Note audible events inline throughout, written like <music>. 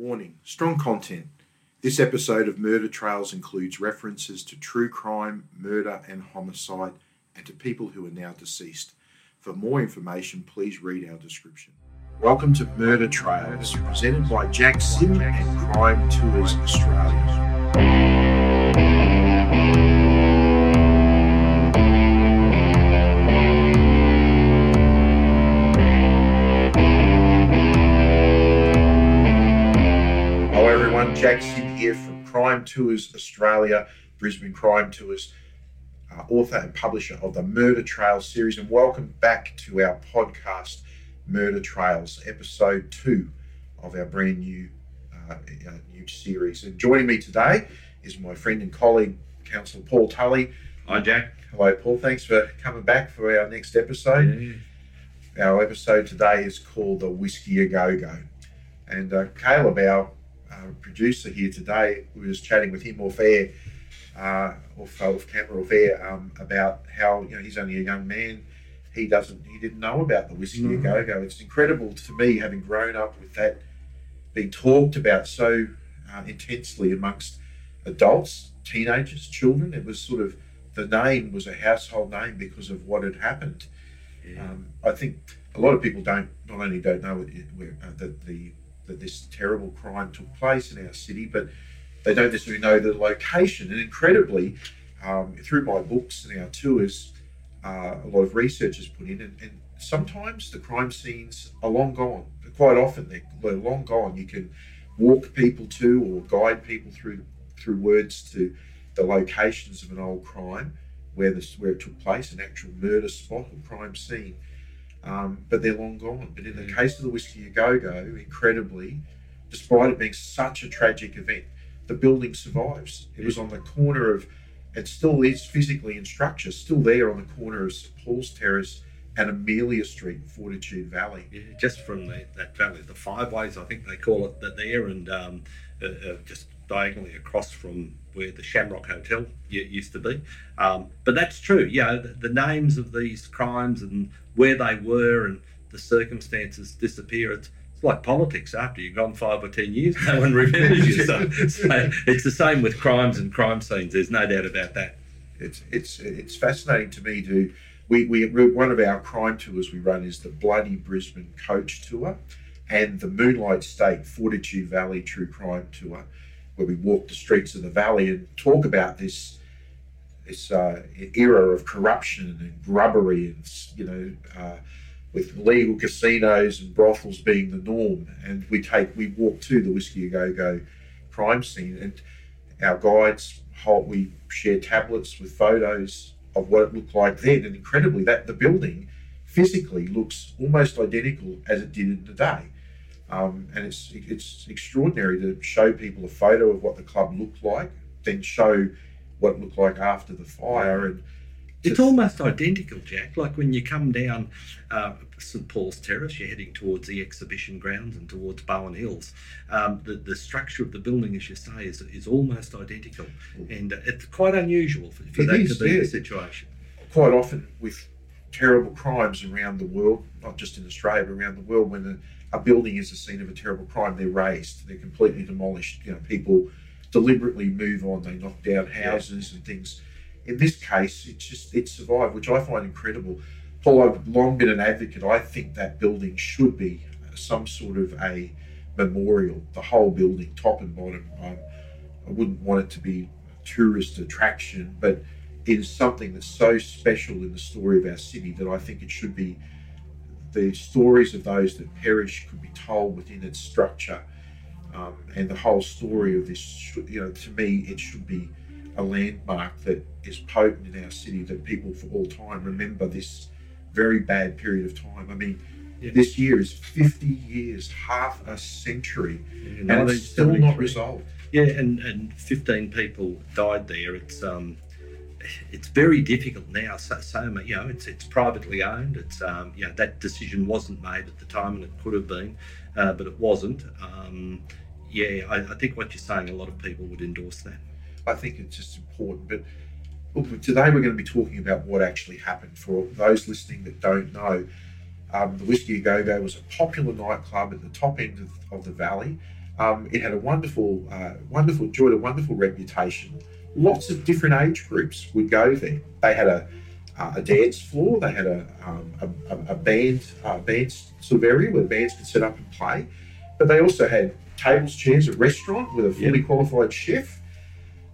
Warning strong content. This episode of Murder Trails includes references to true crime, murder, and homicide, and to people who are now deceased. For more information, please read our description. Welcome to Murder Trails, presented by Jack Sim and Crime Tours Australia. Everyone. Jack Sim here from Crime Tours Australia, Brisbane Crime Tours, uh, author and publisher of the Murder Trails series, and welcome back to our podcast, Murder Trails, episode two of our brand new uh, uh, new series. And joining me today is my friend and colleague, Councillor Paul Tully. Hi, Jack. Hello, Paul. Thanks for coming back for our next episode. Our episode today is called The Whiskey A Go Go. And uh, Caleb, our uh, producer here today, we was chatting with him off air, uh, off, off camera, off air, um, about how you know he's only a young man. He doesn't, he didn't know about the Whiskey Mhm. Go Go. It's incredible to me, having grown up with that being talked about so uh, intensely amongst adults, teenagers, children. It was sort of the name was a household name because of what had happened. Yeah. Um, I think a lot of people don't not only don't know it- uh, that the that this terrible crime took place in our city, but they don't necessarily know the location. And incredibly, um, through my books and our tours, uh, a lot of research is put in, and, and sometimes the crime scenes are long gone. Quite often they're, they're long gone. You can walk people to or guide people through through words to the locations of an old crime where this where it took place, an actual murder spot or crime scene. Um, but they're long gone. But in the Mm. case of the Whiskey A Go Go, incredibly, despite it being such a tragic event, the building survives. It was on the corner of, it still is physically in structure, still there on the corner of St Paul's Terrace and Amelia Street, Fortitude Valley. Yeah, just from the, that valley, the five ways, I think they call it that there, and um, uh, uh, just diagonally across from where the Shamrock Hotel used to be. Um, but that's true. Yeah, the, the names of these crimes and where they were and the circumstances disappear. It's, it's like politics. After you've gone five or ten years, no one remembers you. So, so it's the same with crimes and crime scenes. There's no doubt about that. It's it's it's fascinating to me to we we- one of our crime tours we run is the Bloody Brisbane Coach Tour and the Moonlight State Fortitude Valley True Crime Tour, where we walk the streets of the valley and talk about this this uh, era of corruption and grubbery and you know uh, with legal casinos and brothels being the norm. And we take we walk to the Whiskey A Go Go crime scene and our guides hold, we share tablets with photos of what it looked like then and incredibly that the building physically looks almost identical as it did in the day um, and it's it's extraordinary to show people a photo of what the club looked like then show what it looked like after the fire and It's almost identical, Jack. Like when you come down uh, St Paul's Terrace, you're heading towards the exhibition grounds and towards Bowen Hills. Um, the, the structure of the building, as you say, is, is almost identical. And uh, it's quite unusual for, for that is, to be yeah. the situation. quite often with terrible crimes around the world, not just in Australia, but around the world, when a, a building is the scene of a terrible crime, they're razed, they're completely demolished. You know, people deliberately move on, they knock down houses and things. In this case, it just it survived, which I find incredible. Paul, I've long been an advocate. I think that building should be some sort of a memorial, the whole building, top and bottom. Um, I wouldn't want it to be a tourist attraction, but it is something that's so special in the story of our city that I think it should be the stories of those that perish could be told within its structure. Um, and the whole story of this, you know, to me, it should be a landmark that is potent in our city that people for all time remember this very bad period of time. I mean, Yeah. this year is 50 years, half a century, Yeah, and it's still not resolved. Yeah, and, and 15 people died there. It's um, it's very difficult now. So, so you know, it's it's privately owned. It's um, you know, that decision wasn't made at the time, and it could have been, uh, but it wasn't. Um, yeah, I, I think what you're saying, a lot of people would endorse that. I think it's just important. But look, today we're going to be talking about what actually happened. For those listening that don't know, um, the Whiskey Go Go was a popular nightclub at the top end of, of the valley. Um, it had a wonderful, uh, wonderful, enjoyed a wonderful reputation. Lots of different age groups would go there. They had a, uh, a dance floor. They had a, um, a, a, band uh, band sort of area where the bands could set up and play. But they also had tables, chairs, a restaurant with a fully qualified chef.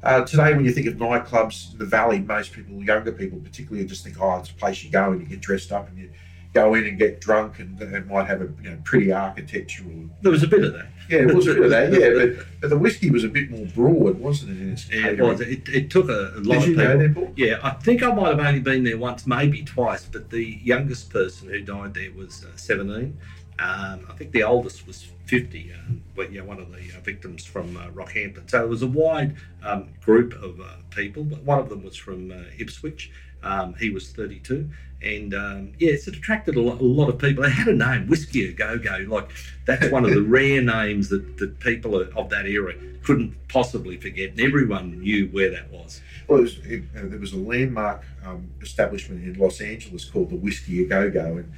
Uh, today, when you think of nightclubs in the valley, most people, younger people particularly, just think, oh, it's a place you go and you get dressed up and you go in and get drunk and, and might have a you know, pretty architectural. There was a bit of that. Yeah, it was a bit of that. Yeah, <laughs> but, but the whiskey was a bit more broad, wasn't it? In its yeah, it was. It, it took a, a lot Did of people. There, yeah, I think I might have only been there once, maybe twice. But the youngest person who died there was uh, seventeen. Um, I think the oldest was 50, um, but, yeah, one of the uh, victims from uh, Rockhampton. So it was a wide um, group of uh, people, but one of them was from uh, Ipswich. Um, he was 32. And um, yes, it attracted a lot, a lot, of people. It had a name, Whiskey a Go Go. Like, that's one of the <laughs> rare names that, that people of that era couldn't possibly forget. And everyone knew where that was. Well, it was, it, uh, there was a landmark um, establishment in Los Angeles called the Whiskey a Go Go. And,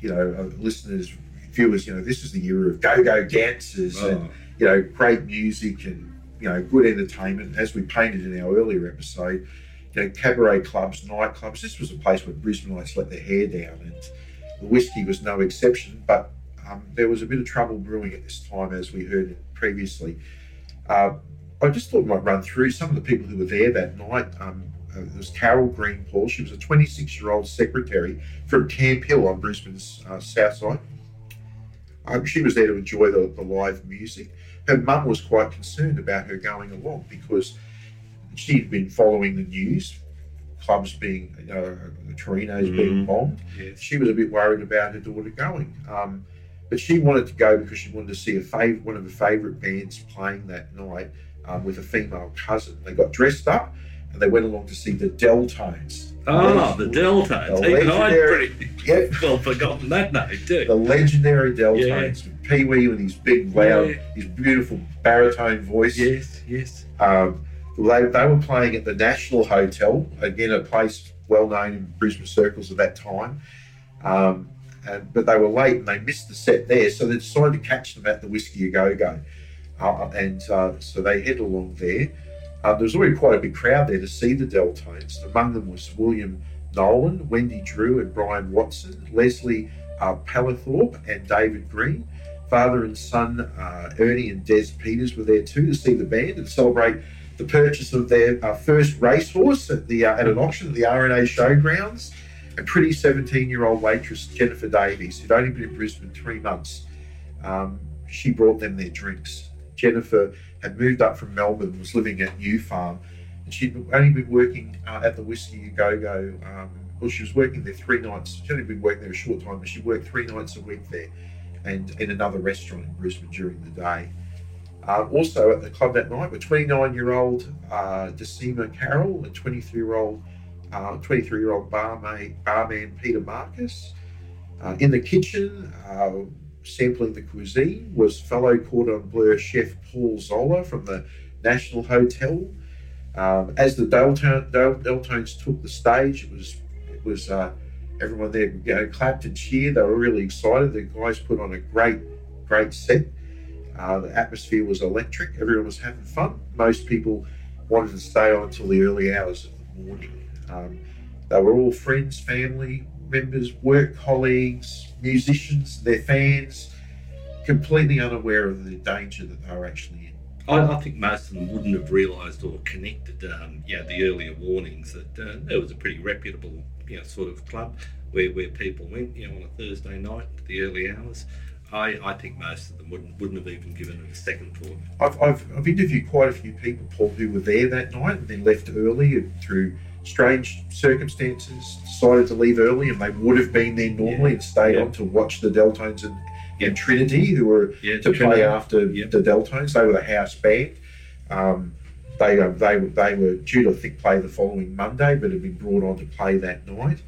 you know, uh, listeners viewers, you know, this is the era of go-go dancers oh. and you know, great music and you know, good entertainment. As we painted in our earlier episode, you know, cabaret clubs, nightclubs. This was a place where Brisbaneites let their hair down, and the whiskey was no exception. But um, there was a bit of trouble brewing at this time, as we heard previously. Uh, I just thought I might run through some of the people who were there that night. Um, uh, there was Carol Green-Paul. She was a 26-year-old secretary from Camp Hill on Brisbane's uh, south side. Um, she was there to enjoy the, the live music. Her mum was quite concerned about her going along because she'd been following the news, clubs being, you know, Torinos mm-hmm. being bombed. Yes. She was a bit worried about her daughter going. Um, but she wanted to go because she wanted to see a fav- one of her favourite bands playing that night um, with a female cousin. They got dressed up and they went along to see the Delltones. Oh, the Delltones. The Even I'd pretty yep. well forgotten that name too. The legendary Delltones. Yeah. Pee Wee with his big, loud, yeah. his beautiful baritone voice. Yes, yes. Um, they, they were playing at the National Hotel, again, a place well known in Brisbane circles at that time. Um, and, but they were late and they missed the set there, so they decided to catch them at the Whiskey A Go Go. Uh, and uh, so they head along there. Uh, there was already quite a big crowd there to see the Delltones. Among them was William Nolan, Wendy Drew, and Brian Watson, Leslie uh, and David Green. Father and son uh, Ernie and Des Peters were there too to see the band and celebrate the purchase of their uh, first racehorse at the uh, at an auction at the RNA Showgrounds. A pretty 17-year-old waitress, Jennifer Davies, who'd only been in Brisbane three months, um, she brought them their drinks. Jennifer had moved up from Melbourne was living at New Farm. And she'd only been working uh, at the Whiskey Go Go. Um, well, she was working there three nights. She'd only been working there a short time, but she worked three nights a week there and in another restaurant in Brisbane during the day. Uh, also at the club that night were 29 year old uh, Decima Carroll and 23 year old uh, 23 year old barmaid, barman Peter Marcus. Uh, in the kitchen, uh, sampling the cuisine was fellow Cordon Bleu chef Paul Zola from the National Hotel. Um, as the Delltones took the stage, it was it was uh, everyone there you know, clapped and cheered. They were really excited. The guys put on a great great set. Uh, the atmosphere was electric. Everyone was having fun. Most people wanted to stay on until the early hours of the morning. Um, they were all friends, family, members, work colleagues, musicians, their fans, completely unaware of the danger that they were actually in. I, I think most of them wouldn't have realised or connected, um, yeah, the earlier warnings that uh, it was a pretty reputable, you know, sort of club where, where people went, you know, on a Thursday night, the early hours. I, I think most of them wouldn't wouldn't have even given it a second thought. I've, I've, I've interviewed quite a few people, Paul, who were there that night and then left early and through strange circumstances, decided to leave early, and they would have been there normally yeah. and stayed yeah. on to watch the Delltones and, yeah. and Trinity, who were to play Trinity. after the Delltones. They were the house band. Um, they, uh, they, they were due to, I think, play the following Monday, but had been brought on to play that night.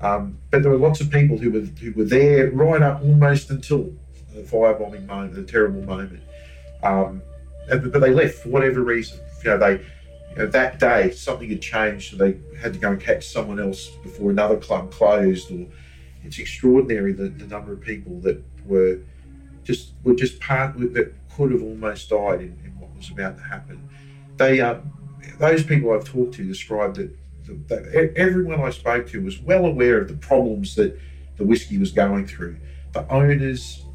Um, but there were lots of people who were who were there right up almost until the firebombing moment, the terrible moment. Um, but they left for whatever reason. You know, they you know, that day something had changed, so they had to go and catch someone else before another club closed. Or it's extraordinary the, the number of people that were just were just part that could have almost died in, in what was about to happen. They, uh, those people I've talked to described that, that everyone I spoke to was well aware of the problems that the whiskey was going through. The owners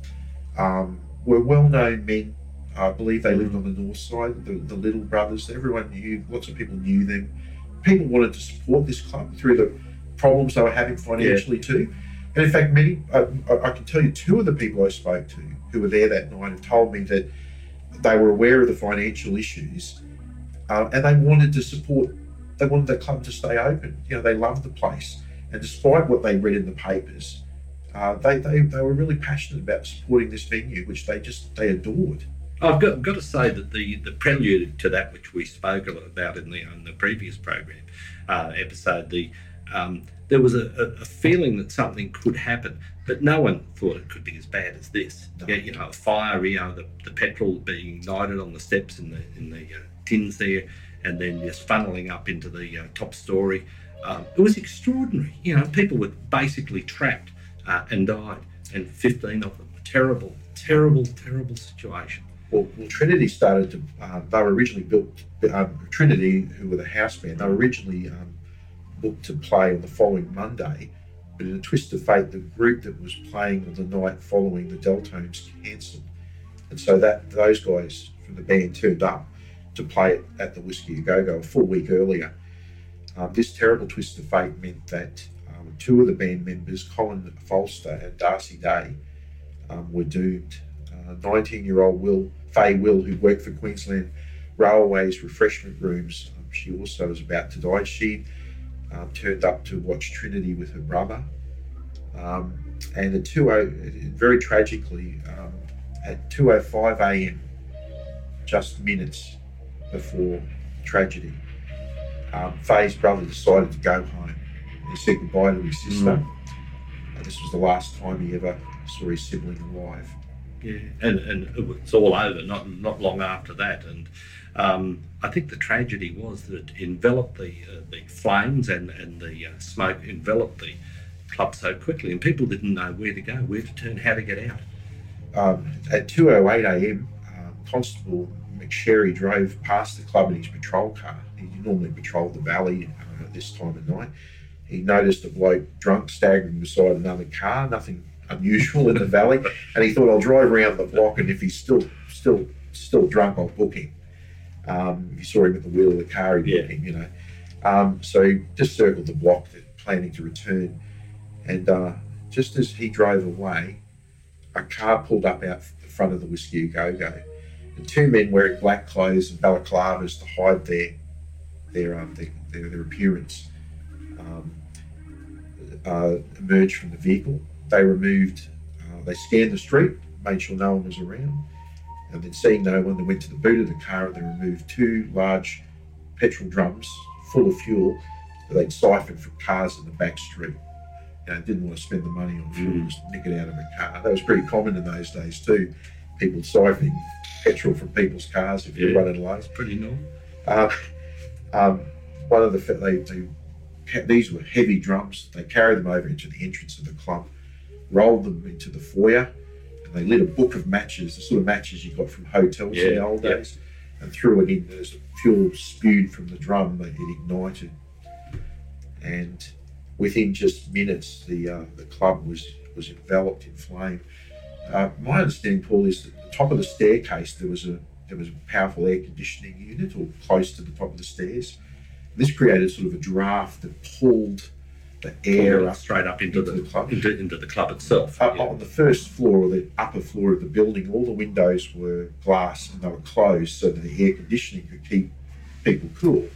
um, were well-known men. I believe they lived on the north side. The, the Little Brothers. Everyone knew. Lots of people knew them. People wanted to support this club through the problems they were having financially yeah. too. And in fact, many I, I, can tell you two of the people I spoke to who were there that night have told me that they were aware of the financial issues uh, and they wanted to support. They wanted the club to stay open. You know, they loved the place, and despite what they read in the papers, uh, they, they they were really passionate about supporting this venue, which they just they adored. I've got, got to say that the, the prelude to that, which we spoke about in the, in the previous program uh, episode, the um, there was a, a, feeling that something could happen, but no one thought it could be as bad as this. No. Yeah, you know, a fire, you know, the, the petrol being ignited on the steps in the in the uh, tins there, and then just funneling up into the uh, top story. Um, it was extraordinary. You know, people were basically trapped uh, and died, and 15 of them. Terrible, terrible, terrible situation. Well, well Trinity started to. Uh, they were originally built. Um, Trinity, who were the house band, they were originally um, booked to play on the following Monday, but in a twist of fate, the group that was playing on the night following the Delltones cancelled, and so that those guys from the band turned up to play at the Whiskey A Go Go a full week earlier. Um, this terrible twist of fate meant that two of the band members, Colin Folster and Darcy Day, um, were doomed. 19 uh, year old Will, Faye Will, who worked for Queensland Railways refreshment rooms, um, she also was about to die. She um, turned up to watch Trinity with her brother. Um, and at 20, very tragically, at 2.05 a.m., just minutes before tragedy, um, Faye's brother decided to go home. He said goodbye to his sister. Mm. And this was the last time he ever saw his sibling alive. Yeah, and, and it was all over not not long after that. And um, I think the tragedy was that it enveloped the uh, the flames and and the uh, smoke enveloped the club so quickly, and people didn't know where to go, where to turn, how to get out. Um, at 2:08 a.m., um, Constable McSherry drove past the club in his patrol car. He normally patrolled the valley uh, at this time of night. He noticed a bloke drunk staggering beside another car, nothing unusual in the valley, and he thought, "I'll drive around the block, and if he's still still still drunk, I'll book him." Um, you saw him at the wheel of the car, he'd yeah. book him, you know. Um, so he just circled the block, planning to return, and uh, just as he drove away, a car pulled up out the front of the Whiskey Go Go and two men wearing black clothes and balaclavas to hide their their um, their, their, their appearance um, uh, emerged from the vehicle. They removed, uh, they scanned the street, made sure no one was around, and then seeing no one, they went to the boot of the car and they removed two large petrol drums full of fuel that they'd siphoned from cars in the back street. You know, didn't want to spend the money on fuel, mm. just nick it out of a car. That was pretty common in those days too. People siphoning petrol from people's cars if you're running low. It's pretty normal. Um, um, one of the they, they, these were heavy drums. They carried them over into the entrance of the club, rolled them into the foyer, and they lit a book of matches, the sort of matches you got from hotels yeah, in the old days, and threw it in. As fuel spewed from the drum, it ignited, and within just minutes, the uh, the club was was enveloped in flame. Uh, my understanding, Paul, is that the top of the staircase there was a there was a powerful air conditioning unit or close to the top of the stairs. This created sort of a draft that pulled the air up, straight up into, into the, the, club. Into, into, the club itself. Uh, yeah. On the first floor or the upper floor of the building, all the windows were glass and they were closed so that the air conditioning could keep people cool.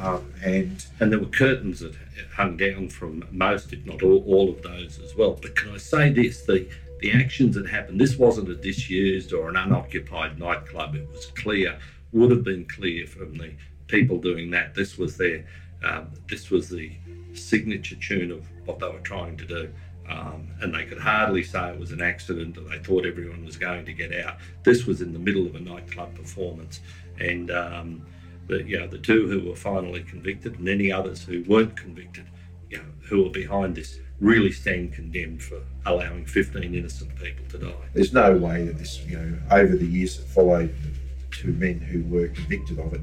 Um, and and there were curtains that hung down from most, if not all, all of those as well. But can I say this? The the actions that happened, this wasn't a disused or an unoccupied nightclub. It was clear, would have been clear from the people doing that. This was their, um, this was the signature tune of what they were trying to do. Um, and they could hardly say it was an accident that they thought everyone was going to get out. This was in the middle of a nightclub performance, and um, the you know the two who were finally convicted, and any others who weren't convicted, you know, who were behind this really stand condemned for allowing 15 innocent people to die. There's no way that this, you know, over the years that followed, the two men who were convicted of it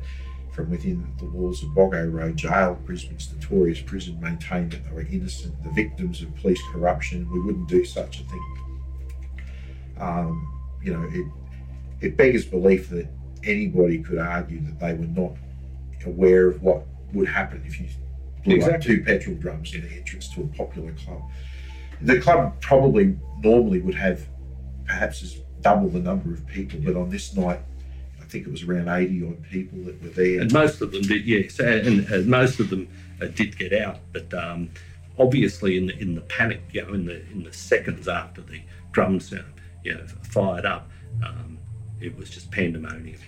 from within the walls of Boggo Road Jail, Brisbane's notorious prison, maintained that they were innocent, the victims of police corruption. We wouldn't do such a thing. Um, you know, it, it beggars belief that anybody could argue that they were not aware of what would happen if you blew up two petrol drums in the entrance to a popular club. The club probably normally would have perhaps as double the number of people, but on this night, think it was around 80 odd people that were there. And most of them did, yes, and, and most of them uh, did get out. But um, obviously, in the in the panic, you know, in the in the seconds after the drums, uh, you know, fired up, um, it was just pandemonium.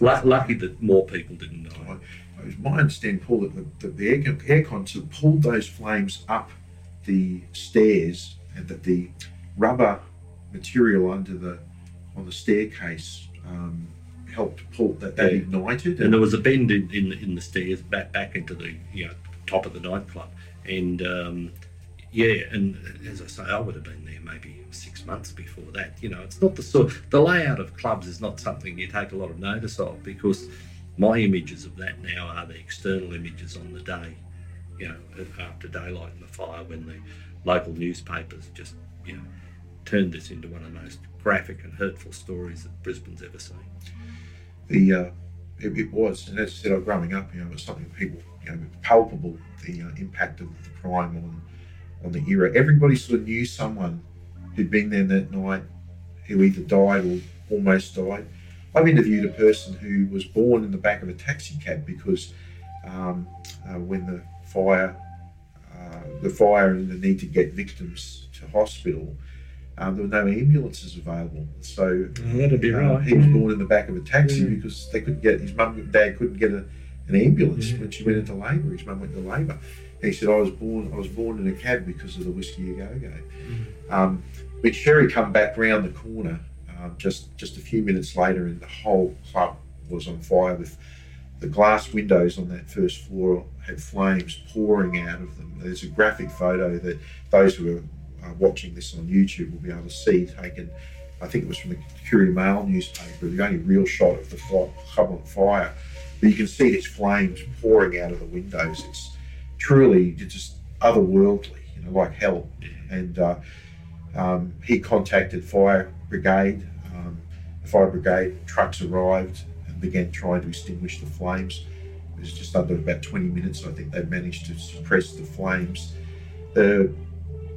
Lu- lucky that more people didn't die. It was my understanding, Paul, that the, that the air, aircon sort of pulled those flames up the stairs and that the rubber material under the on the staircase um, helped pull that that Yeah. ignited And there was a bend in, in, the- in the stairs back back into the you know top of the nightclub, and um, yeah, and as I say, I would have been there maybe six months before that. You know, it's not the sort the layout of clubs is not something you take a lot of notice of because my images of that now are the external images on the day, you know, after daylight and the fire when the local newspapers just you know turned this into one of the most graphic and hurtful stories that Brisbane's ever seen. The uh, it, it was, and as I said, growing up, you know, it was something people, you know, palpable the uh, impact of the crime on on the era. Everybody sort of knew someone who'd been there that night who either died or almost died. I've interviewed a person who was born in the back of a taxi cab because um, uh, when the fire, uh, the fire and the need to get victims to hospital, um, there were no ambulances available. So that'd be uh, he was born in the back of a taxi because they couldn't get his mum and dad couldn't get a, an ambulance Yeah. when she went into labour. His mum went into labour. He said, "I was born. I was born in a cab because of the whiskey a go go." Um, but Sherry come back round the corner um, just just a few minutes later, and the whole club was on fire with the glass windows on that first floor had flames pouring out of them. There's a graphic photo that those who are uh, watching this on YouTube will be able to see taken. I think it was from the Courier Mail newspaper, the only real shot of the club on fire. But you can see these flames pouring out of the windows. It's truly just otherworldly, you know, like hell. And uh, um, he contacted fire brigade. Um, the fire brigade trucks arrived and began trying to extinguish the flames. It was just under about 20 minutes. I think they managed to suppress the flames. The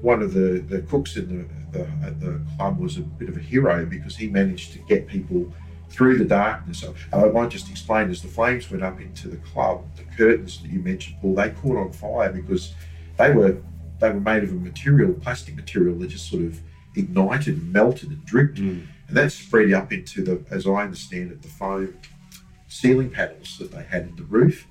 one of the, the cooks in the, the at the club was a bit of a hero because he managed to get people through the darkness. I might just explain as the flames went up into the club, the curtains that you mentioned, Paul, they caught on fire because they were they were made of a material, plastic material that just sort of ignited and melted and dripped. Mm. And that spread up into the, as I understand it, the foam ceiling panels that they had in the roof.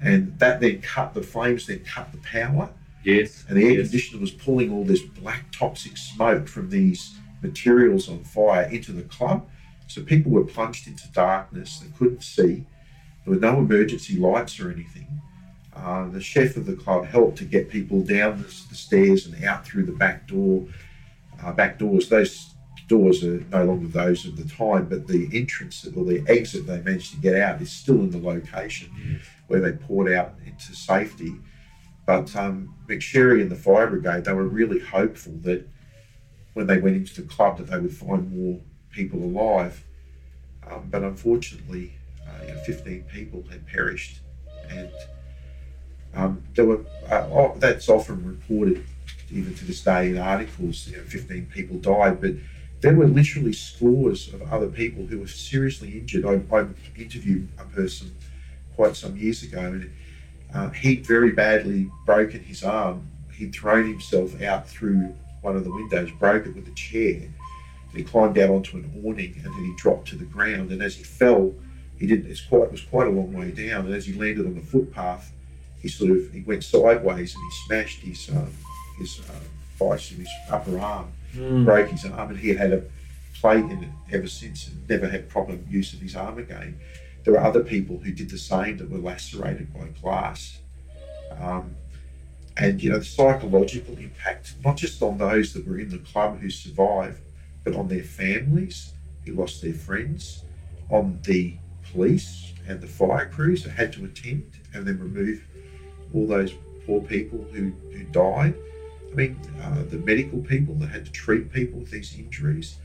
And that then cut, the flames then cut the power. Yes. And the air yes. conditioner was pulling all this black toxic smoke from these materials on fire into the club. So people were plunged into darkness. They couldn't see. There were no emergency lights or anything. Uh, the chef of the club helped to get people down the, the stairs and out through the back door. Uh, back doors. Those doors are no longer those of the time, but the entrance or the exit they managed to get out is still in the location Yes. where they poured out into safety. But um, McSherry and the fire brigade, they were really hopeful that when they went into the club that they would find more people alive. Um, but unfortunately, uh, you know, 15 people had perished, and um, there were uh, oh, that's often reported even to this day in articles. You know, 15 people died, but there were literally scores of other people who were seriously injured. I, I interviewed a person quite some years ago, and uh, he'd very badly broken his arm. He'd thrown himself out through one of the windows, broke it with a chair. And he climbed out onto an awning, and then he dropped to the ground. And as he fell, he didn't. It's quite it was quite a long way down. And as he landed on the footpath, he sort of he went sideways and he smashed his um, his uh, vice in his upper arm Mm. broke his arm, and he had had a plate in it ever since, and never had proper use of his arm again. There were other people who did the same that were lacerated by glass. Um, And, you know, the psychological impact, not just on those that were in the club who survived, but on their families who lost their friends, on the police and the fire crews that had to attend and then remove all those poor people who, who died. I mean, uh, the medical people that had to treat people with these injuries.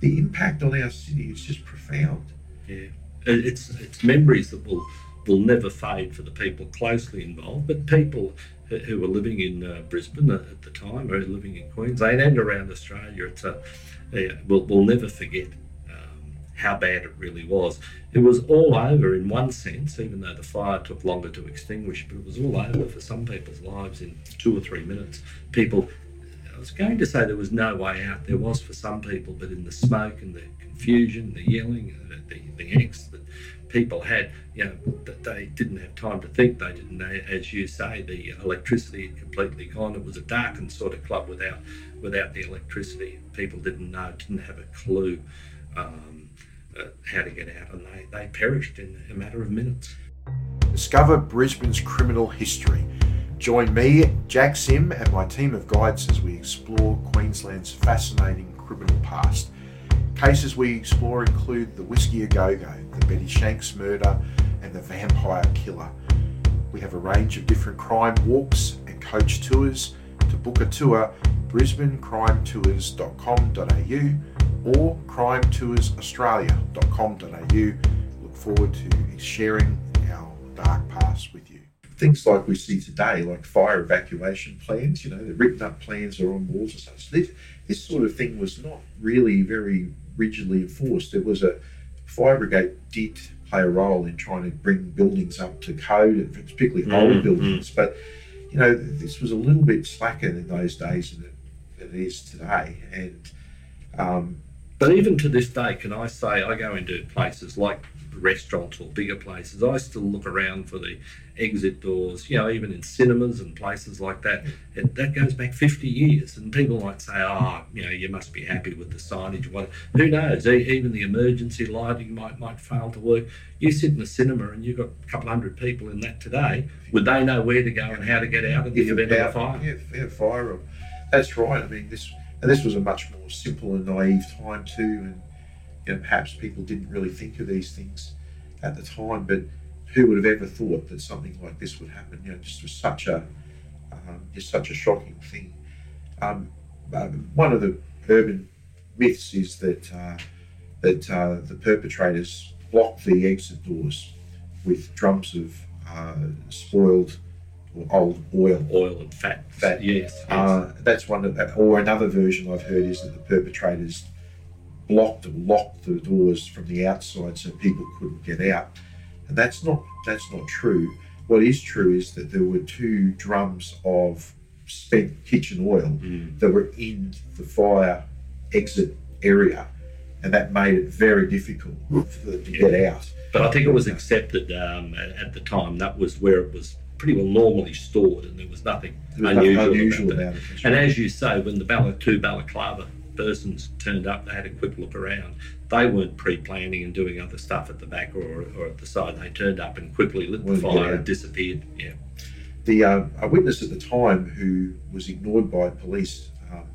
The impact on our city is just profound. Yeah, it's it's memories that will will never fade for the people closely involved, but people who were living in uh, Brisbane at the time, or living in Queensland and around Australia, it's a, uh, we'll, we'll never forget how bad it really was. It was all over in one sense, even though the fire took longer to extinguish, but it was all over for some people's lives in two or three minutes. People, I was going to say there was no way out. There was for some people, but in the smoke and the confusion, the yelling, the, the, the angst that people had, you know, that they didn't have time to think. They didn't, as you say, the electricity had completely gone. It was a darkened sort of club without, without the electricity. People didn't know, didn't have a clue. Um, uh, how to get out, and they, they perished in a matter of minutes. Discover Brisbane's criminal history. Join me, Jack Sim, and my team of guides as we explore Queensland's fascinating criminal past. Cases we explore include the Whiskey A Go Go, the Betty Shanks murder, and the Vampire Killer. We have a range of different crime walks and coach tours. To book a tour, brisbanecrimetours.com.au or crimetoursaustralia.com.au. Look forward to sharing our dark past with you. Things like we see today, like fire evacuation plans, you know, the written up plans are on walls and such. This, this sort of thing was not really very rigidly enforced. There was a fire brigade did play a role in trying to bring buildings up to code, and particularly old mm-hmm. buildings, but you know, this was a little bit slacker in those days than it, than it is today. And um, but even to this day, can I say I go into places like restaurants or bigger places, I still look around for the exit doors, you know, even in cinemas and places like that. It, that goes back 50 years. And people might say, oh, you know, you must be happy with the signage. What, who knows? even the emergency lighting might, might fail to work. You sit in a cinema and you've got a couple hundred people in that today. Would they know where to go and how to get out in the event of a fire? Yeah, yeah, fire. That's right. I mean, this and this was a much more simple and naive time too, and you know, perhaps people didn't really think of these things at the time. But who would have ever thought that something like this would happen? You know, just was such a um, just such a shocking thing. Um, um, one of the urban myths is that uh, that uh, the perpetrators blocked the exit doors with drums of uh, spoiled old oil. Oil and fat. Fat, yes. yes. Uh, that's one of, or another version I've heard is that the perpetrators blocked or locked the doors from the outside so people couldn't get out. And that's not that's not true. What is true is that there were two drums of spent kitchen oil mm. that were in the fire exit area, and that made it very difficult for them to yeah. get out. But I think it was accepted um, at the time. That was where it was pretty well normally stored, and there was nothing there was unusual, unusual, about, about it. it and as you say, when the ball- two balaclava persons turned up, they had a quick look around. They weren't pre-planning and doing other stuff at the back or, or at the side. They turned up and quickly lit the fire yeah. and disappeared. Yeah. The uh, a witness at the time who was ignored by police, um,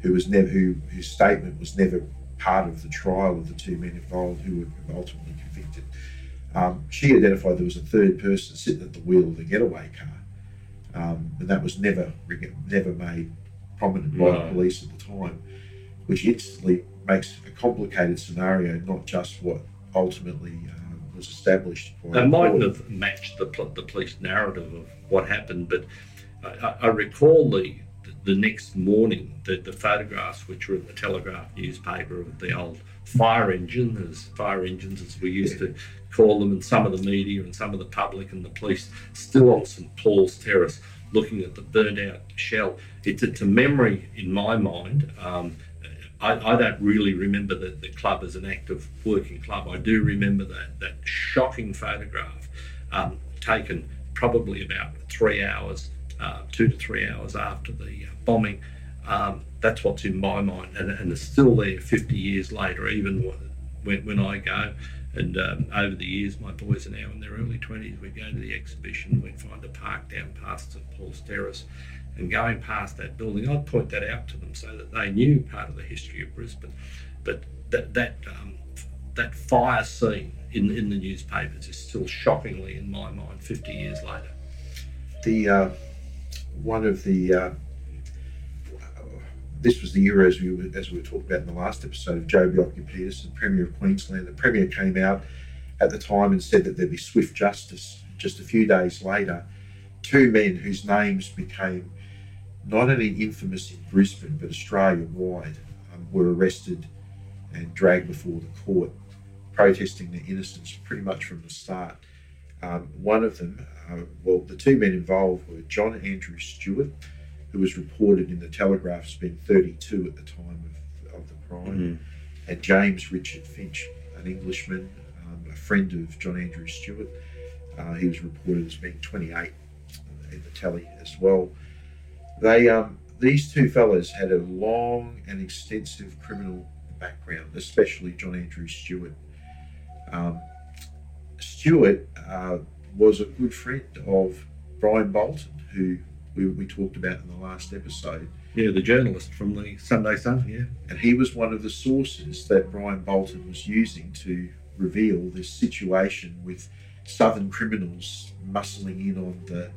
who was never who whose statement was never part of the trial of the two men involved who were ultimately convicted um, she identified there was a third person sitting at the wheel of the getaway car, um, and that was never never made prominent by the police at the time, which instantly makes a complicated scenario, not just what ultimately uh, was established. They mightn't have matched the, the police narrative of what happened, but I, I recall the the next morning the, the photographs which were in the Telegraph newspaper of the old fire engine, as fire engines as we used to call them, and some of the media and some of the public and the police still on St Paul's Terrace looking at the burnt out shell. It's, it's a memory in my mind. Um, I, I, don't really remember the, the club as an active working club. I do remember that, that shocking photograph um, taken probably about three hours, uh, two to three hours after the uh, bombing. Um, that's what's in my mind, and, and, it's still there 50 years later, even when, when I go And um, over the years, my boys are now in their early 20s. We go to the exhibition, we'd find a park down past St Paul's Terrace. And going past that building, I'd point that out to them so that they knew part of the history of Brisbane. But that, that, um, that fire scene in, in the newspapers is still shockingly in my mind 50 years later. The uh, one of the uh, this was the era as we were, as we were talking about in the last episode of Joh Bjelke-Petersen, Premier of Queensland. The Premier came out at the time and said that there'd be swift justice. Just a few days later, two men whose names became not only infamous in Brisbane but Australia wide um, were arrested and dragged before the court, protesting their innocence pretty much from the start. Um, one of them, uh, well, the two men involved were John Andrew Stewart who was reported in the Telegraph as being 32 at the time of, of the crime, Mm-hmm. and James Richard Finch, an Englishman, um, a friend of John Andrew Stewart. Uh, he was reported as being 28 in the Telly as well. They, um, these two fellas had a long and extensive criminal background, especially John Andrew Stewart. Um, Stewart uh, was a good friend of Brian Bolton, who we, we talked about in the last episode. Yeah, the journalist from the Sunday Sun, yeah. And he was one of the sources that Brian Bolton was using to reveal this situation with southern criminals muscling in on the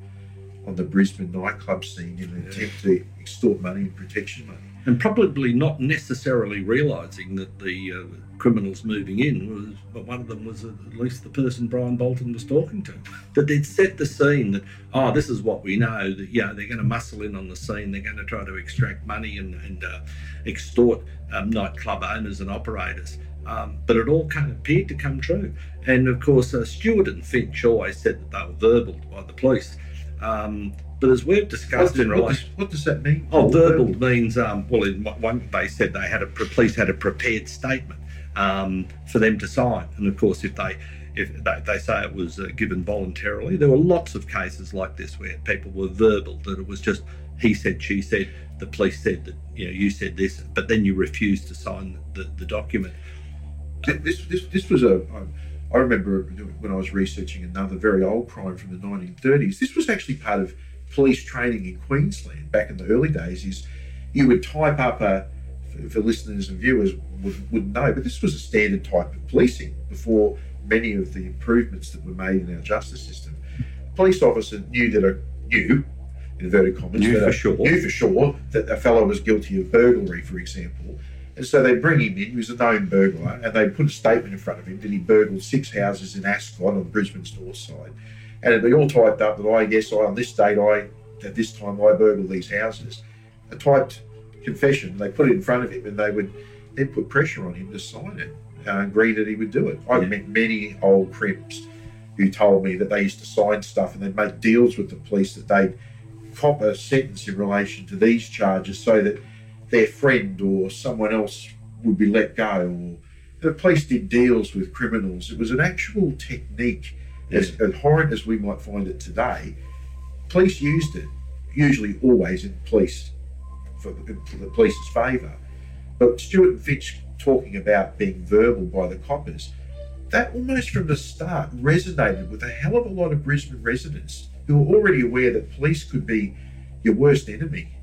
on the Brisbane nightclub scene in an Yeah. attempt to extort money and protection money. And probably not necessarily realising that the uh, criminals moving in was, but one of them was at least the person Brian Bolton was talking to. That they'd set the scene that, oh, this is what we know, that, yeah, they're going to muscle in on the scene, they're going to try to extract money and, and uh, extort um, nightclub owners and operators. Um, but it all kind of appeared to come true. And of course, uh, Stewart and Finch always said that they were verbaled by the police. Um, but as we've discussed does- in what relation. does, what does that mean? Oh, verbal means um, well. In one- they said they had a police had a prepared statement um, for them to sign, and of course, if they if they, they say it was uh, given voluntarily, there were lots of cases like this where people were verbal that it was just he said, she said, the police said that you know you said this, but then you refused to sign the, the document. This, this, this was a. I- I remember when I was researching another very old crime from the 1930s. This was actually part of police training in Queensland back in the early days. Is you would type up a for- listeners and viewers would, wouldn't know, but this was a standard type of policing before many of the improvements that were made in our justice system. A police officer knew that a knew in inverted commas Knew for a, sure. knew for sure that a fellow was guilty of burglary, for example. And so they bring him in, he was a known burglar, and they put a statement in front of him that he burgled six houses in Ascot on Brisbane's north side. And it'd be all typed up that I, yes, I, on this date, I, at this time, I burgled these houses. A typed confession, they put it in front of him, and they would then put pressure on him to sign it, uh, agree that he would do it. I've Yeah. met many old crimps who told me that they used to sign stuff and they'd make deals with the police that they'd cop a sentence in relation to these charges so that their friend or someone else would be let go or the police did deals with criminals. It was an actual technique, as abhorrent as we might find it today. Police used it, usually always in police for the, for the police's favour. But Stewart and Finch talking about being verbal by the coppers, that almost from the start resonated with a hell of a lot of Brisbane residents who were already aware that police could be your worst enemy.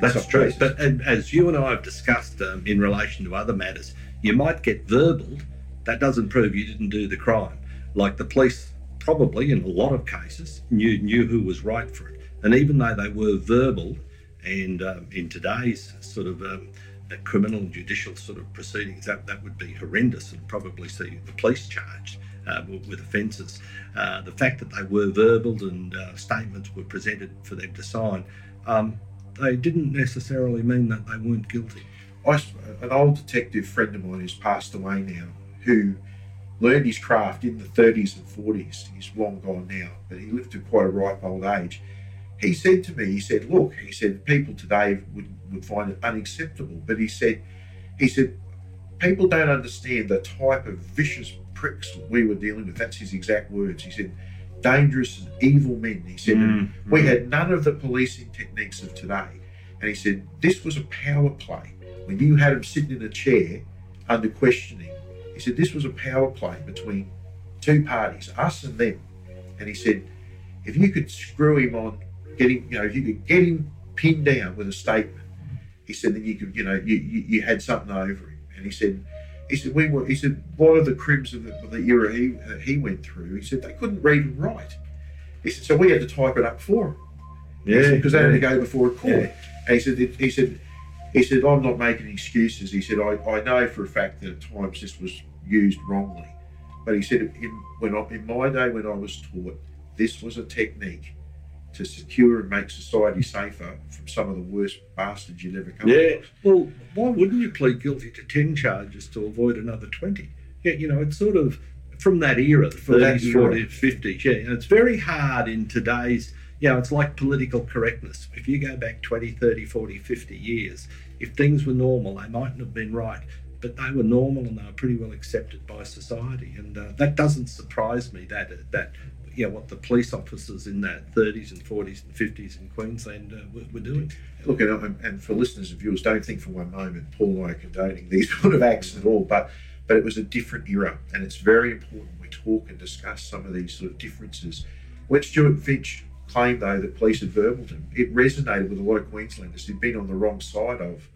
That's true. But as you and I have discussed um, in relation to other matters, you might get verbal. That doesn't prove you didn't do the crime. Like the police probably, in a lot of cases, knew knew who was right for it. And even though they were verbal, and um, in today's sort of um, criminal and judicial sort of proceedings, that, that would be horrendous and probably see the police charged uh, with, with offences. Uh, the fact that they were verbal and uh, statements were presented for them to sign, um, they didn't necessarily mean that they weren't guilty. I, an old detective friend of mine who's passed away now, who learned his craft in the 30s and 40s. He's long gone now, but he lived to quite a ripe old age. He said to me, he said, "Look," he said, "people today would, would find it unacceptable," but he said, he said, people don't understand the type of vicious pricks we were dealing with. That's his exact words. He said, dangerous and evil men. He said, Mm, we had none of the policing techniques of today. And he said, this was a power play. When you had him sitting in a chair under questioning, He said this was a power play between two parties, us and them. And he said, if you could screw him on getting, you know, if you could get him pinned down with a statement, he said, then you could, you know, you, you, you had something over him. And he said, he said, we were, he said, lot of the crims of the, of the era he, uh, he went through, he said, they couldn't read and write. He said, so we had to type it up for him. Yeah, Because they had to go before a court. Yeah. And he said, he said, he said, I'm not making excuses. He said, I, I know for a fact that at times this was used wrongly. But he said, in, when I, in my day when I was taught, this was a technique to secure and make society safer from some of the worst bastards you'd ever come across. Yeah. across. Well, why wouldn't you plead guilty to 10 charges to avoid another 20? Yeah, you know, it's sort of from that era, the From 30s, 40s, 50s. Yeah, and it's very hard in today's, you know, it's like political correctness. If you go back 20, 30, 40, 50 years, if things were normal, they mightn't have been right. But they were normal and they were pretty well accepted by society. And uh, that doesn't surprise me that, that you know, what the police officers in that 30s and 40s and 50s in Queensland uh, were, were doing. Look, and, and for listeners and viewers, don't think for one moment Paul and I are condoning these <laughs> sort of acts at all, but but it was a different era, and it's very important we talk and discuss some of these sort of differences. When Stuart Finch claimed, though, that police had verbaled him, it resonated with a lot of Queenslanders who'd been on the wrong side of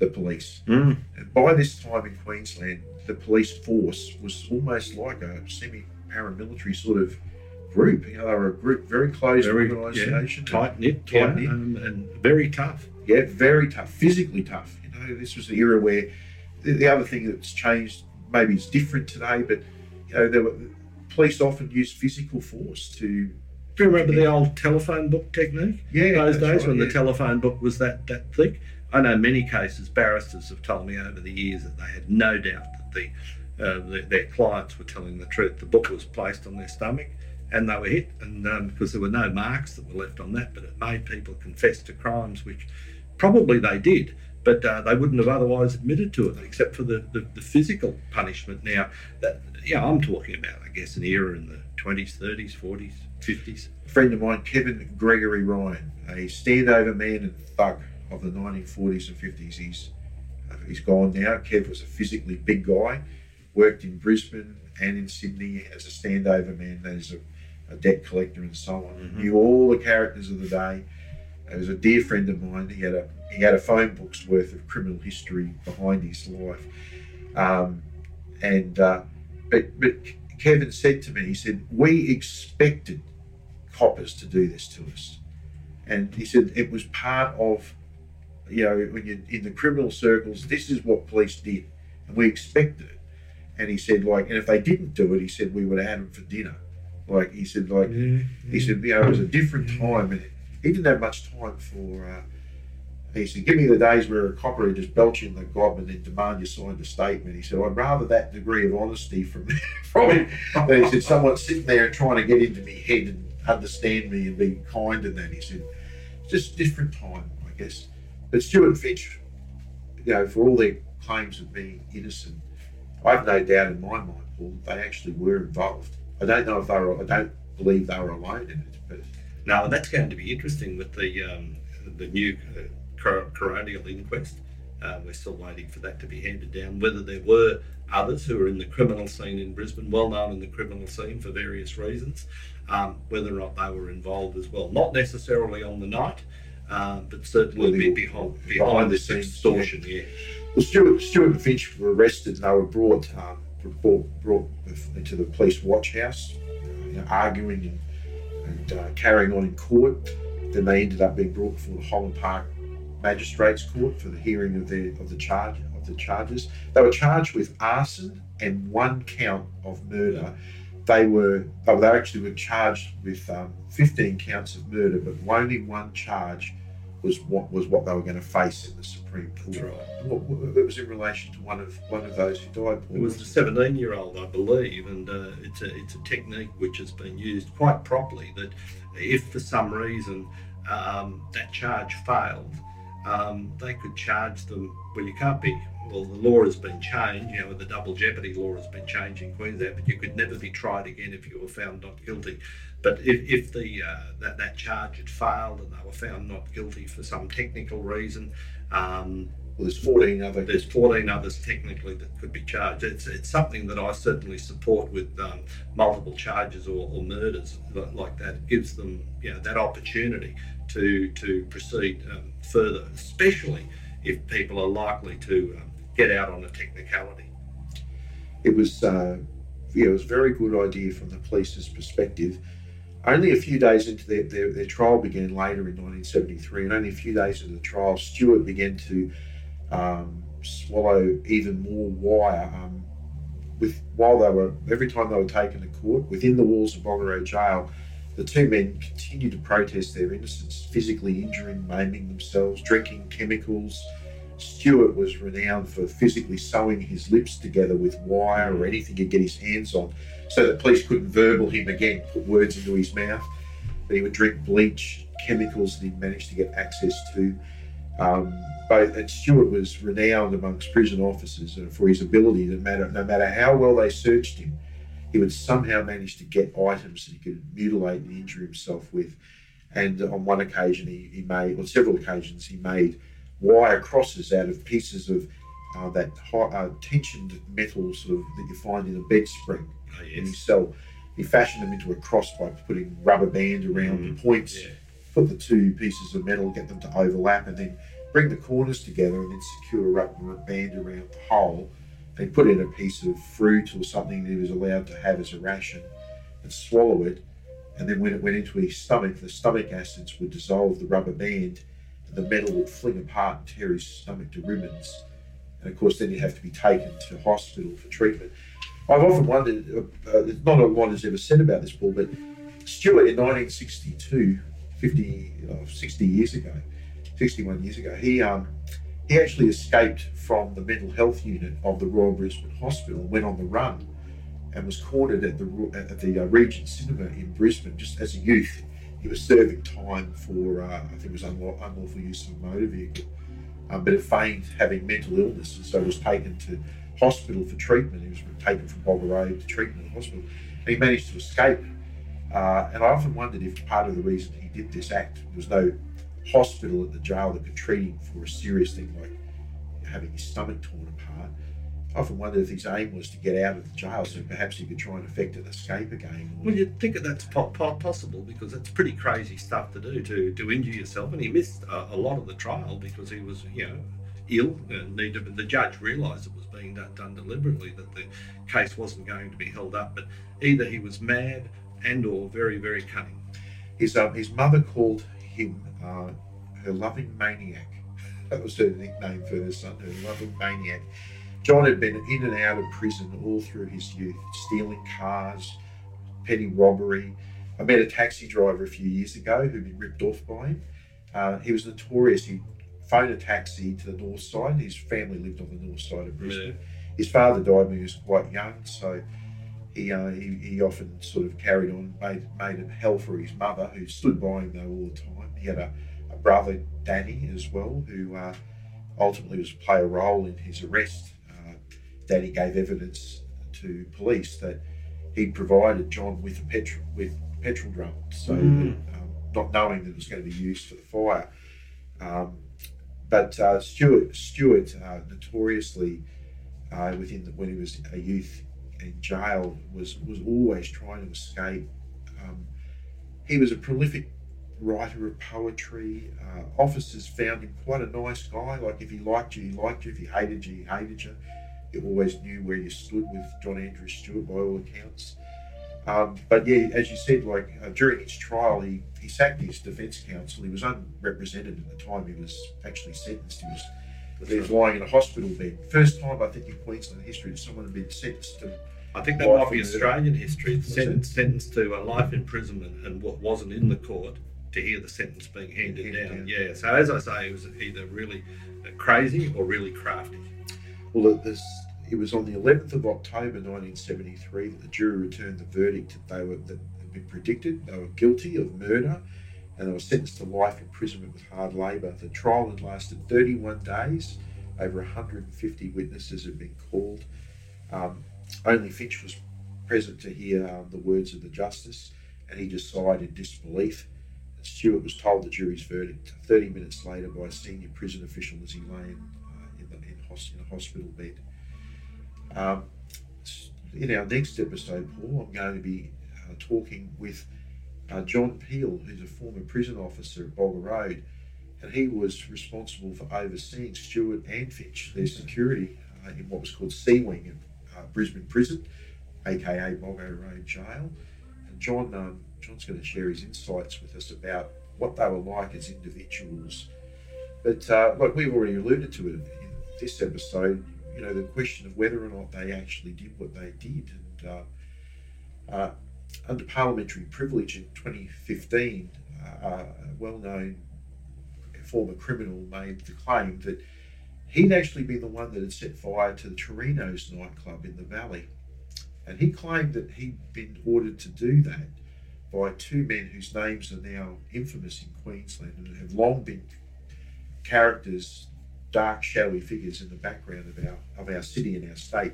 the police. Mm. And by this time in Queensland, the police force was almost like a semi paramilitary sort of group. You know, they were a group, very close Very organisation. tight knit, Tight-knit. um, and very tough. Yeah, very tough, physically tough. You know, this was the era where the, the other thing that's changed, maybe it's different today, but you know, there were police often used physical force to. Do you remember the old telephone book technique? Yeah, Those days right, when yeah. the telephone book was that, that thick. I know many cases, barristers have told me over the years that they had no doubt that the, uh, the their clients were telling the truth. The book was placed on their stomach and they were hit, and um, because there were no marks that were left on that, but it made people confess to crimes which probably they did, but uh, they wouldn't have otherwise admitted to it, except for the, the, the physical punishment. Now, that, yeah, I'm talking about, I guess, an era in the 20s, 30s, 40s, 50s. A friend of mine, Kevin Gregory Ryan, a standover man and thug of the 1940s and 50s. He's uh, he's gone now. Kev was a physically big guy, worked in Brisbane and in Sydney as a standover man. That is a, a debt collector and so on. Mhm. Knew all the characters of the day. He was a dear friend of mine. He had a he had a phone book's worth of criminal history behind his life, um, and uh, but but Kevin said to me, he said, we expected coppers to do this to us. And he said it was part of, you know, when you're in the criminal circles, this is what police did. And we expected it. And he said, like, and if they didn't do it, he said, we would have had them for dinner. Like, he said, like, he said, you know, it was a different time. And he didn't have much time for, uh, he said, give me the days where a copper would just belch in the gob and then demand you signed a statement. He said, I'd rather that degree of honesty from, <laughs> from him than he said, someone sitting there trying to get into me head and understand me and be kind and that. He said, it's just a different time, I guess. But Stuart Finch, you know, for all their claims of being innocent, I have no doubt in my mind, Paul, that they actually were involved. I don't know if they were, I don't believe they were alone in it, but now that's going to be interesting with the um, the new uh, coronial inquest. Uh, we're still waiting for that to be handed down. Whether there were others who are in the criminal scene in Brisbane, well known in the criminal scene for various reasons, um, whether or not they were involved as well. Not necessarily on the night, uh, but certainly Well, be behind, behind behind the this scenes, extortion. Yeah. Well, Stuart, Stuart and Finch were arrested and they were brought um, brought, brought into the police watch house, you know, arguing and, and uh, carrying on in court. Then they ended up being brought before the Holland Park Magistrates Court for the hearing of the of the charge of the charges. They were charged with arson and one count of murder. They were oh, they actually were charged with um, 15 counts of murder, but only one charge was what was what they were going to face in the Supreme Court. Right. What, it was in relation to one of one of those who died. Paul. It was the 17 year old, I believe, and uh, it's, a, it's a technique which has been used quite properly. That if for some reason um, that charge failed, um, they could charge them. Well, you can't be. Well, the law has been changed. You know, the double jeopardy law has been changed in Queensland, but you could never be tried again if you were found not guilty. But if, if the uh, that that charge had failed and they were found not guilty for some technical reason, um, Well, there's 14 other. There's 14 others technically that could be charged. It's, it's something that I certainly support with um, multiple charges or, or, murders like that. It gives them you know, that opportunity to, to proceed um, further, especially if people are likely to um, get out on a technicality. It was, uh, yeah, it was a very good idea from the police's perspective. Only a few days into their, their, their, trial began later in 1973, and only a few days into the trial, Stewart began to um, swallow even more wire. Um, with while they were every time they were taken to court within the walls of Boggo Road Jail, the two men continued to protest their innocence, physically injuring, maiming themselves, drinking chemicals. Stewart was renowned for physically sewing his lips together with wire or anything he'd get his hands on so that police couldn't verbal him again, put words into his mouth. But he would drink bleach, chemicals that he'd managed to get access to. Um, both, and Stewart was renowned amongst prison officers for his ability, no matter, no matter how well they searched him, he would somehow manage to get items that he could mutilate and injure himself with. And on one occasion, he, he made, on several occasions, he made wire crosses out of pieces of uh, that high, uh, tensioned metal sort of that you find in a bed spring oh, yes. in his cell. He fashioned them into a cross by putting rubber band around mm, the points, yeah. put the two pieces of metal, get them to overlap, and then bring the corners together and then secure a rubber band around the hole and put in a piece of fruit or something that he was allowed to have as a ration and swallow it. And then when it went into his stomach, the stomach acids would dissolve the rubber band and the metal would fling apart and tear his stomach to ribbons. And of course, then he'd have to be taken to hospital for treatment. I've often wondered, uh, uh, not a lot is ever said about this, Paul, but Stewart in 1962, 50, uh, 60 years ago, 61 years ago, he um, he actually escaped from the mental health unit of the Royal Brisbane Hospital and went on the run and was cornered at the at the uh, Regent Cinema in Brisbane just as a youth. He was serving time for uh, I think it was unlawful, unlawful use of a motor vehicle, um, but it feigned having mental illness and so was taken to hospital for treatment. He was taken from Boggo Road to treatment in hospital. And he managed to escape. Uh, and I often wondered if part of the reason he did this act there was no hospital at the jail that could treat him for a serious thing like having his stomach torn apart. I often wondered if his aim was to get out of the jail so perhaps he could try and effect an escape again. Well, you'd think that that's po- po- possible because it's pretty crazy stuff to do to, to injure yourself. And he missed a, a lot of the trial because he was, you know, ill and needed. The judge realised it was being done, done deliberately, that the case wasn't going to be held up. But either he was mad and or very, very cunning. His, um, his mother called him uh, her loving maniac. <laughs> That was her nickname for her son, her loving maniac. John had been in and out of prison all through his youth, stealing cars, petty robbery. I met a taxi driver a few years ago who'd been ripped off by him. Uh, he was notorious. He'd phone a taxi to the north side. His family lived on the north side of Brisbane. Yeah. His father died when he was quite young, so he, uh, he, he often sort of carried on, made made it hell for his mother, who stood by him though all the time. He had a, a brother, Danny, as well, who uh, ultimately was play a role in his arrest. Uh, Danny gave evidence to police that he provided John with a petrol with petrol drum, so mm. that, um, not knowing that it was going to be used for the fire. Um, but uh, Stewart, Stewart uh, notoriously, uh, within the, when he was a youth in jail, was was always trying to escape. Um, he was a prolific writer of poetry. Uh, officers found him quite a nice guy. Like if he liked you, he liked you. If he hated you, he hated you. He always knew where you stood with John Andrew Stewart, by all accounts. Um, but yeah, as you said, like uh, during his trial, he, he sacked his defence counsel. He was unrepresented at the time he was actually sentenced. He was, he was lying in a hospital bed. First time I think in Queensland history that someone had been sentenced to. I think that might be Australian history. Sentenced, sentenced to a life imprisonment and what wasn't in the court to hear the sentence being handed, handed down. down. Yeah. So as I say, it was either really crazy or really crafty. Well, this it was on the 11th of October 1973 that the jury returned the verdict that they were that had been predicted. They were guilty of murder, and they were sentenced to life imprisonment with hard labour. The trial had lasted 31 days. Over 150 witnesses had been called. Um, only Finch was present to hear um, the words of the justice, and he just sighed in disbelief. Stewart was told the jury's verdict 30 minutes later by a senior prison official as he lay in, in a hospital bed. Um, in our next episode, Paul, I'm going to be uh, talking with uh, John Peel, who's a former prison officer at Boggo Road, and he was responsible for overseeing Stewart and Finch, their security uh, in what was called C Wing at uh, Brisbane Prison, aka Boggo Road Jail. And John, um, John's going to share his insights with us about what they were like as individuals. But uh, like we've already alluded to it this episode, you know, the question of whether or not they actually did what they did. And uh, uh, under parliamentary privilege in 2015, uh, a well known former criminal made the claim that he'd actually been the one that had set fire to the Torino's nightclub in the valley. And he claimed that he'd been ordered to do that by two men whose names are now infamous in Queensland and have long been characters dark, shadowy figures in the background of our of our city and our state,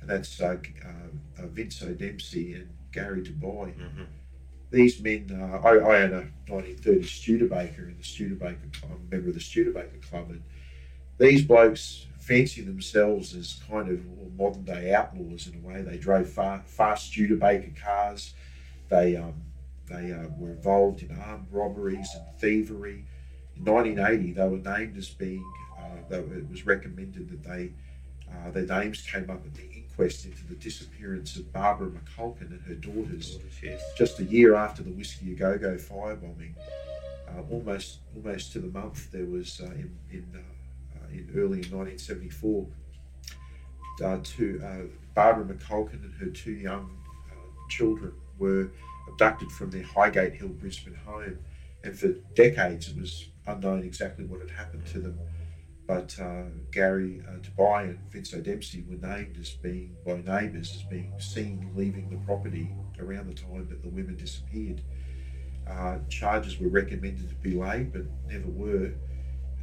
and that's uh, uh, Vince Dempsey and Gary Dubois. Mm-hmm. These men, uh, I, I had a 1930 Studebaker in the Studebaker Club, I'm a member of the Studebaker Club, and these blokes fancy themselves as kind of modern day outlaws in a way. They drove far, fast Studebaker cars. They um, they uh, were involved in armed robberies and thievery. In 1980, they were named as being uh, it was recommended that they uh, their names came up at the inquest into the disappearance of Barbara McCulkin and her daughters, yes. just a year after the Whiskey Au Go Go firebombing. Uh, almost almost to the month, there was uh, in in, uh, uh, in early in 1974. to Barbara McCulkin and her two young children were abducted from their Highgate Hill Brisbane home, and for decades it was unknown exactly what had happened to them but uh, Gary uh, Dubois and Vince Dempsey were named as being by neighbours as being seen leaving the property around the time that the women disappeared. Uh, charges were recommended to be laid, but never were.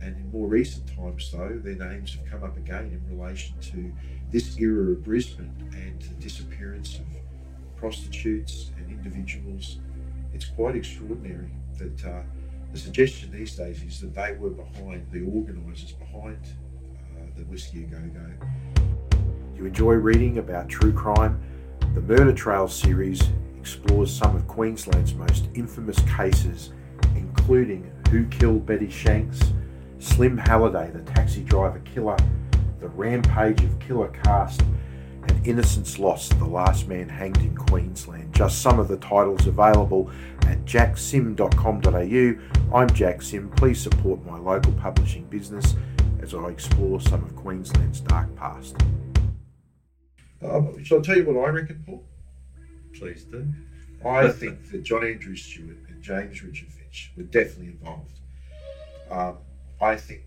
And in more recent times, though, their names have come up again in relation to this era of Brisbane and the disappearance of prostitutes and individuals. It's quite extraordinary that uh, the suggestion these days is that they were behind, the organisers behind uh, the Whiskey Au Go Go. You enjoy reading about true crime? The Murder Trail series explores some of Queensland's most infamous cases, including Who Killed Betty Shanks, Slim Halliday, the taxi driver killer, the rampage of killer cast, and Innocence Lost, the last man hanged in Queensland. Just some of the titles available at jacksim.com.au. I'm Jack Sim. Please support my local publishing business as I explore some of Queensland's dark past. Uh, shall I tell you what I reckon, Paul? Please do. I <laughs> think that John Andrew Stewart and James Richard Finch were definitely involved. Um, I think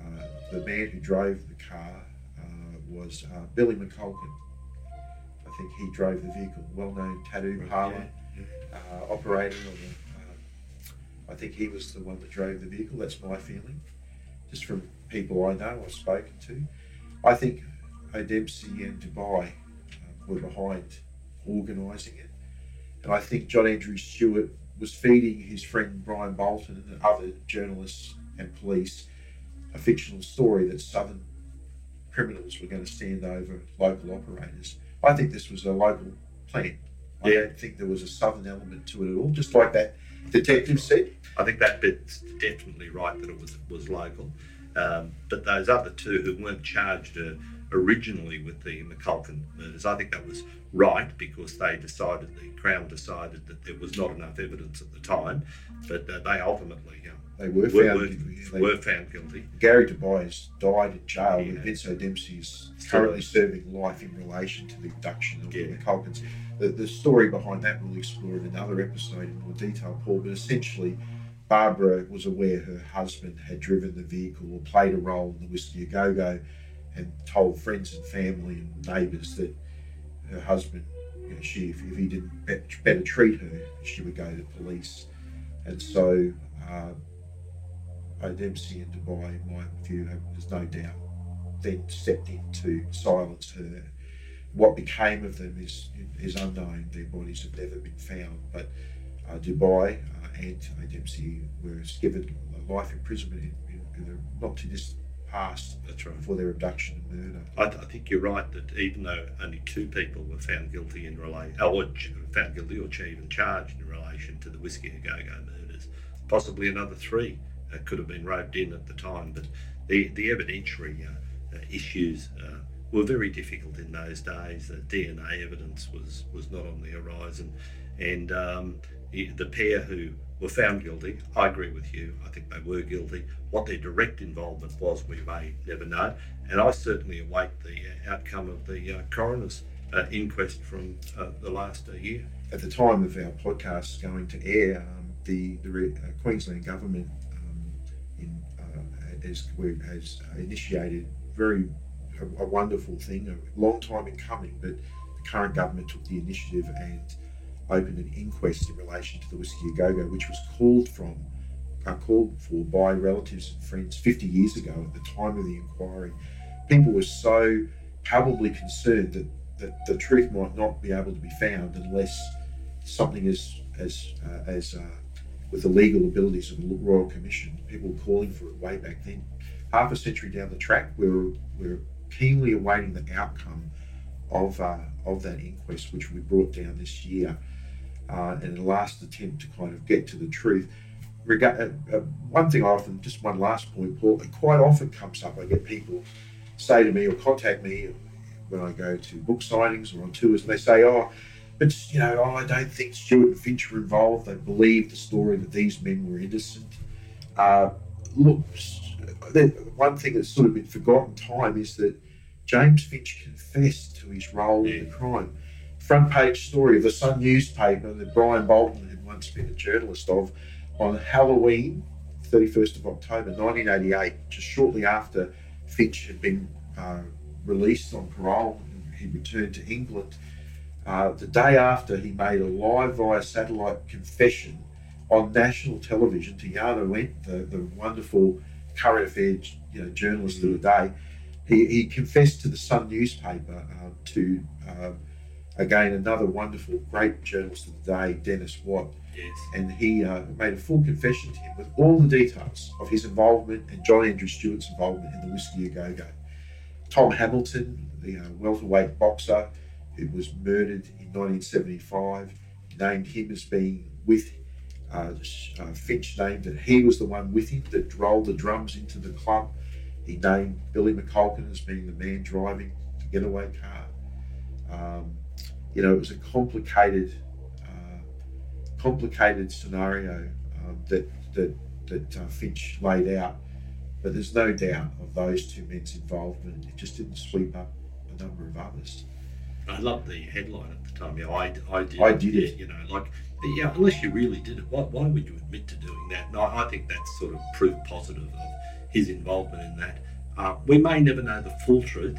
uh, the man who drove the car was uh, Billy McCulkin. I think he drove the vehicle, well-known tattoo parlor yeah, yeah. Uh, operating on. Uh, I think he was the one that drove the vehicle. That's my feeling, just from people I know I've spoken to. I think O'Dempsey and Dubois uh, were behind organising it, and I think John Andrew Stewart was feeding his friend Brian Bolton and other journalists and police a fictional story that Southern criminals were going to stand over local operators. I think this was a local plan. I yeah. don't think there was a southern element to it at all, just like that detective said. I think that bit's definitely right that it was was local. Um, but those other two who weren't charged uh, originally with the McCulkin murders, I think that was right because they decided, the Crown decided that there was not enough evidence at the time, but uh, they ultimately um, they were, were found guilty. They were found guilty. Gary Dubois died in jail, yeah. Vince Dempsey is currently serving life in relation to the abduction of yeah. the McCulkins. The, the story behind that we'll explore in another episode in more detail, Paul. But essentially, Barbara was aware her husband had driven the vehicle or played a role in the Whiskey Au Go Go and told friends and family and neighbours that her husband, you know, she, if, if he didn't better treat her, she would go to the police. And so uh, Dempsey in Dubois, in my view, there's no doubt, then stepped in to silence her. What became of them is is unknown. Their bodies have never been found. But uh, Dubois uh, and Dempsey were given life imprisonment in, in, in the not too distant past That's right. for their abduction and murder. I, th- I think you're right that even though only two people were found guilty in relation, or ch- found guilty or even charged in relation to the Whiskey Au Go Go murders, possibly another three uh, could have been roped in at the time. But the the evidentiary uh, uh, issues uh, were very difficult in those days. DNA evidence was was not on the horizon, and um, the pair who were found guilty. I agree with you. I think they were guilty. What their direct involvement was, we may never know. And I certainly await the uh, outcome of the coroner's inquest from the last year. At the time of our podcast going to air, um, the, the Queensland government has, has initiated very a, a wonderful thing, a long time in coming, but the current government took the initiative and opened an inquest in relation to the Whiskey Au Go Go, which was called from uh, called for by relatives and friends 50 years ago at the time of the inquiry. People were so palpably concerned that, that the truth might not be able to be found unless something as as uh, as uh, with the legal abilities of the Royal Commission. People were calling for it way back then. Half a century down the track, we're we're keenly awaiting the outcome of uh, of that inquest, which we brought down this year, uh, in the last attempt to kind of get to the truth. Uh, uh, one thing I often, just one last point, Paul, it quite often comes up. I get people say to me or contact me when I go to book signings or on tours, and they say, "Oh, but you know, I don't think Stewart and Finch were involved. They believed the story that these men were innocent." Uh, look, one thing that's sort of been forgotten time is that James Finch confessed to his role in the crime. Front page story of the Sun newspaper that Brian Bolton had once been a journalist of on Halloween, 31st of October 1988, just shortly after Finch had been uh, released on parole and he returned to England. Uh, the day after, he made a live via satellite confession on national television to Jana Wendt, the, the wonderful current affairs you know, journalist of the day. He, he confessed to the Sun newspaper uh, to, uh, again, another wonderful, great journalist of the day, Dennis Watt. Yes. And he uh, made a full confession to him with all the details of his involvement and John Andrew Stewart's involvement in the Whiskey Au Go Go. Tom Hamilton, the uh, welterweight boxer who was murdered in 1975, named him as being with uh, uh, Finch named that he was the one with him that rolled the drums into the club. He named Billy McCulkin as being the man driving the getaway car. Um, you know, it was a complicated, uh, complicated scenario um, that that that uh, Finch laid out. But there's no doubt of those two men's involvement. It just didn't sweep up a number of others. I loved the headline at the time. Yeah, I, I did. I did it. You know, like, yeah, unless you really did it, why, why would you admit to doing that? And I, I think that's sort of proof positive of his involvement in that. Uh, we may never know the full truth,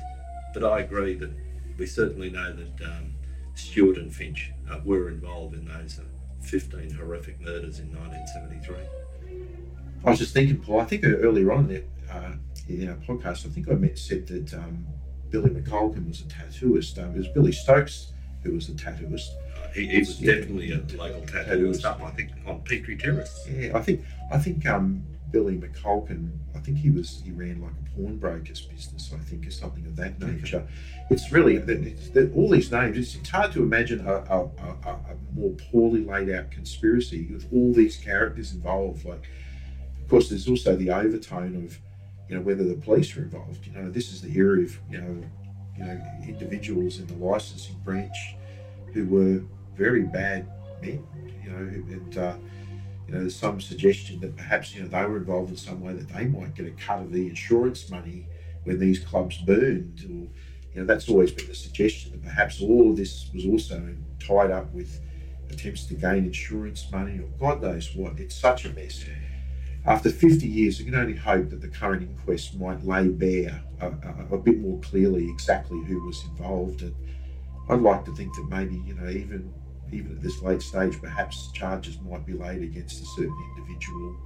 but I agree that we certainly know that um, Stewart and Finch uh, were involved in those uh, 15 horrific murders in 1973. I was just thinking, Paul. I think earlier on in, the, uh, in our podcast, I think I said that um, Billy McCulkin was a tattooist. Um, it was Billy Stokes who was the tattooist. Uh, he, he was Yeah. definitely a local Tattooist. up, I think, on Petrie Terrace. Yeah, I think I think um, Billy McCulkin. I think he was he ran like a pawnbroker's business. I think or something of that nature. It's really it's, that all these names. It's, it's hard to imagine a, a, a, a a more poorly laid out conspiracy with all these characters involved. Like, of course, there's also the overtone of you know whether the police are involved. You know, this is the era of you know you know individuals in the licensing branch who were very bad men. You know, and uh, you know, there's some suggestion that perhaps you know they were involved in some way that they might get a cut of the insurance money when these clubs burned, or you know, that's always been the suggestion that perhaps all of this was also tied up with attempts to gain insurance money or God knows what. It's such a mess. After 50 years, we can only hope that the current inquest might lay bare a, a, a bit more clearly exactly who was involved. And I'd like to think that maybe, you know, even even at this late stage, perhaps charges might be laid against a certain individual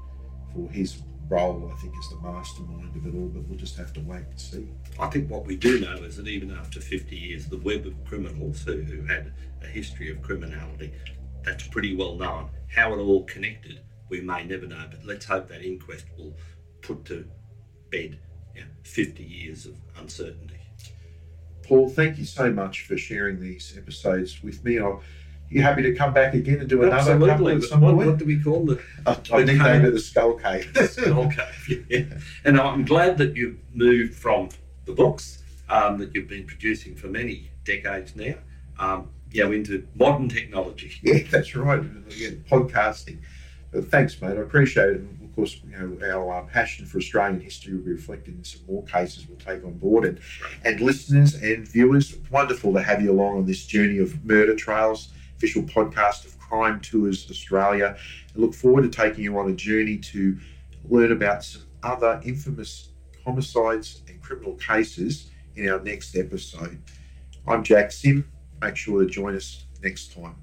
for his role, I think, as the mastermind of it all. But we'll just have to wait and see. I think what we do know is that even after 50 years, the web of criminals who, who had a history of criminality, that's pretty well known. How it all connected, we may never know, but let's hope that inquest will put to bed yeah, 50 years of uncertainty. Paul, thank you so much for sharing these episodes with me. Are you happy to come back again and do another Absolutely. at What, what, do we call it? <laughs> I, I the nicknamed cave? it the Skull Cave. <laughs> okay. Yeah. And I'm glad that you've moved from the books um, that you've been producing for many decades now, um, you know, into modern technology. Yeah, that's right. Again, podcasting. Thanks, mate. I appreciate it. Of course, you know, our uh, passion for Australian history will be reflected in some more cases we'll take on board. And, and listeners and viewers, wonderful to have you along on this journey of Murder Trails, official podcast of Crime Tours Australia. I look forward to taking you on a journey to learn about some other infamous homicides and criminal cases in our next episode. I'm Jack Sim. Make sure to join us next time.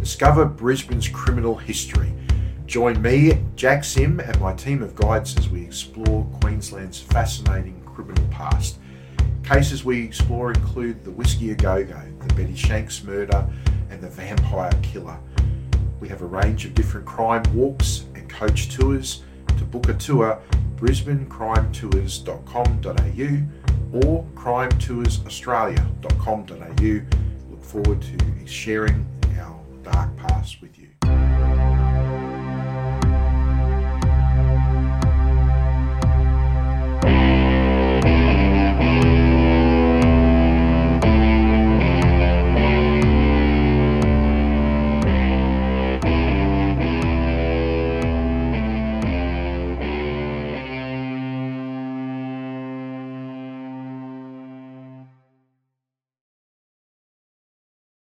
Discover Brisbane's criminal history. Join me, Jack Sim, and my team of guides as we explore Queensland's fascinating criminal past. Cases we explore include the Whiskey Au Go Go, the Betty Shanks murder, and the Vampire Killer. We have a range of different crime walks and coach tours. To book a tour, brisbanecrimetours.com.au or crimetoursaustralia.com.au. Look forward to sharing our dark past with you.